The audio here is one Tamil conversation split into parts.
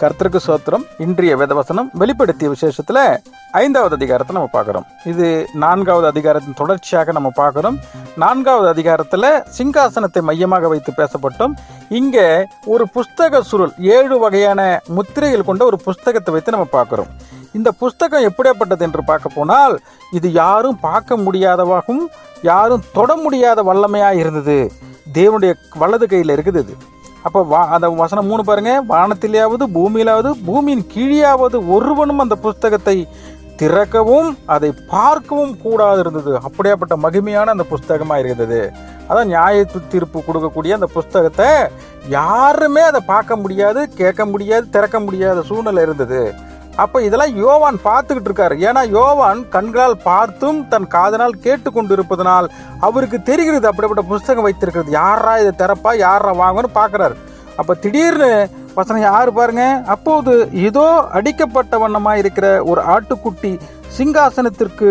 கர்த்தருக்கு சோத்திரம் இன்றைய வேதவசனம் வெளிப்படுத்திய விசேஷத்துல ஐந்தாவது அதிகாரத்தை நம்ம பார்க்குறோம். இது நான்காவது அதிகாரத்தின் தொடர்ச்சியாக நம்ம பார்க்குறோம். நான்காவது அதிகாரத்துல சிங்காசனத்தை மையமாக வைத்து பேசப்பட்டோம். இங்க ஒரு புஸ்தக சுருள் ஏழு வகையான முத்திரைகள் கொண்ட ஒரு புஸ்தகத்தை வைத்து நம்ம பார்க்குறோம். இந்த புஸ்தகம் எப்படியாப்பட்டது என்று பார்க்க போனால் இது யாரும் பார்க்க முடியாதவாகவும் யாரும் தொட முடியாத வல்லமையாக இருந்தது. தேவனுடைய வலது கையில் இருக்குது இது. அப்போ வா அந்த வசனம் மூணு பாருங்க. வானத்திலேயாவது பூமியிலாவது பூமியின் கீழியாவது ஒருவனும் அந்த புஸ்தகத்தை திறக்கவும் அதை பார்க்கவும் கூடாது இருந்தது அப்படியாப்பட்ட மகிமையான அந்த புஸ்தகமாக இருந்தது. அதான் நியாய தீர்ப்பு கொடுக்கக்கூடிய அந்த புஸ்தகத்தை யாருமே அதை பார்க்க முடியாது கேட்க முடியாது திறக்க முடியாத சூழ்நிலை இருந்தது. அப்போ இதெல்லாம் யோவான் பார்த்துக்கிட்டு இருக்காரு. ஏன்னா யோவான் கண்களால் பார்த்தும் தன் காதனால் கேட்டுக்கொண்டு இருப்பதனால் அவருக்கு தெரிகிறது அப்படிப்பட்ட புஸ்தகம் வைத்திருக்கிறது. யாரா இதை திறப்பா? யாரா வாங்கன்னு பார்க்குறாரு. அப்போ திடீர்னு வசனம் யார் பாருங்க? அப்போது இதோ அடிக்கப்பட்ட வண்ணமாக இருக்கிற ஒரு ஆட்டுக்குட்டி சிங்காசனத்திற்கு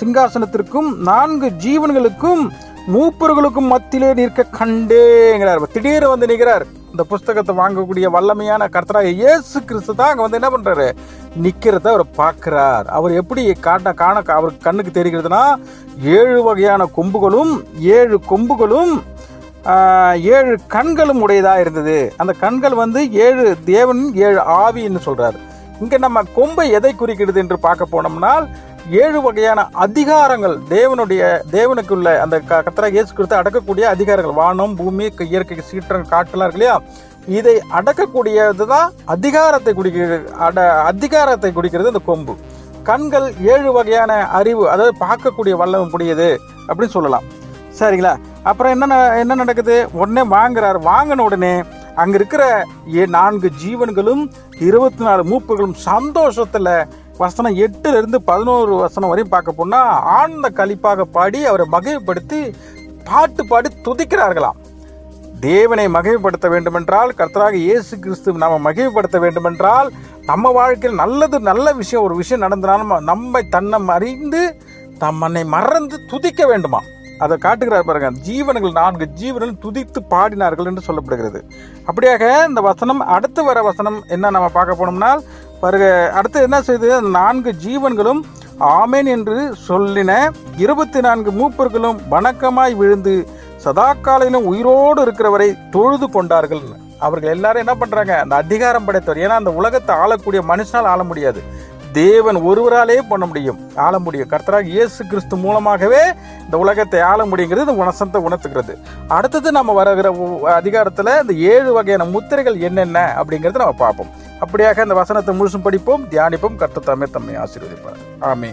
சிங்காசனத்திற்கும் நான்கு ஜீவன்களுக்கும் மூப்பர்களுக்கும் மத்தியிலே நிற்க கண்டேங்கிறார். திடீர்னு வந்து நிற்கிறார். இந்த புஸ்தகத்தை வாங்கக்கூடிய வல்லமையான கர்த்தராக இயேசு கிறிஸ்து தான் அங்கே வந்து என்ன பண்ணுறாரு நிற்கிறத அவர் பார்க்கிறார். அவர் எப்படி காட்ட காண அவர் கண்ணுக்கு தெரிகிறதுனா ஏழு வகையான கொம்புகளும் ஏழு கொம்புகளும் ஏழு கண்களும் உடையதாக இருந்தது. அந்த கண்கள் வந்து ஏழு தேவன் ஏழு ஆவின்னு சொல்கிறார் இங்கே நம்ம கொம்பை எதை குறிக்கிறது என்று பார்க்க போனோம்னால் ஏழு வகையான அதிகாரங்கள் தேவனுடைய தேவனுக்குள்ள அந்த க- இயேசு கிறிஸ்து அடக்கக்கூடிய அதிகாரங்கள். வானம் பூமி இயற்கை சீற்றம் காட்டுலாம் இருக்கு இல்லையா? இதை அடக்கக்கூடியது தான் அதிகாரத்தை குடிக்கிறது அட அதிகாரத்தை குடிக்கிறது இந்த கொம்பு. கண்கள் ஏழு வகையான அறிவு அதாவது பார்க்கக்கூடிய வல்லமை புடியது அப்படின்னு சொல்லலாம். சரிங்களா? அப்புறம் என்ன என்ன நடக்குது? உடனே வாங்குறாரு. வாங்கின உடனே அங்க இருக்கிற ஏ- நான்கு ஜீவன்களும் இருபத்தி நாலு மூப்புகளும் சந்தோஷத்துல வசனம் எட்டுல இருந்து பதினோரு வசனம் வரையும் பார்க்க போனா ஆழ்ந்த கழிப்பாக பாடி அவரை மகிமைப்படுத்தி பாட்டு பாடி துதிக்கிறார்களாம். தேவனை மகிமைப்படுத்த வேண்டுமென்றால் கர்த்தராக இயேசு கிறிஸ்து நாம் மகிமைப்படுத்த வேண்டுமென்றால் நம்ம வாழ்க்கையில் நல்லது நல்ல விஷயம் ஒரு விஷயம் நடந்தனாலும் நம்ம- நம்மை தன்னை அறிந்து தம்மனை மறந்து துதிக்க வேண்டுமா? அதை காட்டுகிறார் பாருங்க ஜீவன்கள் நான்கு ஜீவன்கள் துதித்து பாடினார்கள் என்று சொல்லப்படுகிறது. அப்படியாக இந்த வசனம் அடுத்து வர வசனம் என்ன நம்ம பார்க்க போனோம்னால் பாருங்க அடுத்து என்ன செய்து நான்கு ஜீவன்களும் ஆமேன் என்று சொல்லின இருபத்தி நான்கு மூப்பர்களும் வணக்கமாய் விழுந்து சதா காலையிலும் உயிரோடு இருக்கிறவரை தொழுது கொண்டார்கள். அவர்கள் எல்லாரும் என்ன பண்றாங்க? அந்த அதிகாரம் படைத்தவர். ஏன்னா அந்த உலகத்தை ஆளக்கூடிய மனுஷனால் ஆள முடியாது. தேவன் ஒருவராலே பண்ண முடியும். ஆள முடியும். கர்த்தராக இயேசு கிறிஸ்து மூலமாகவே இந்த உலகத்தை ஆள முடியுங்கிறது இந்த வசனத்தை உணர்த்துகிறது. அடுத்தது நம்ம வருகிற அதிகாரத்தில் இந்த ஏழு வகையான முத்திரைகள் என்னென்ன அப்படிங்கிறத நம்ம பார்ப்போம். அப்படியாக இந்த வசனத்தை முழுசும் படிப்போம் தியானிப்போம். கர்த்த தம்மை தம்மை ஆசீர்வதிப்பார். ஆமே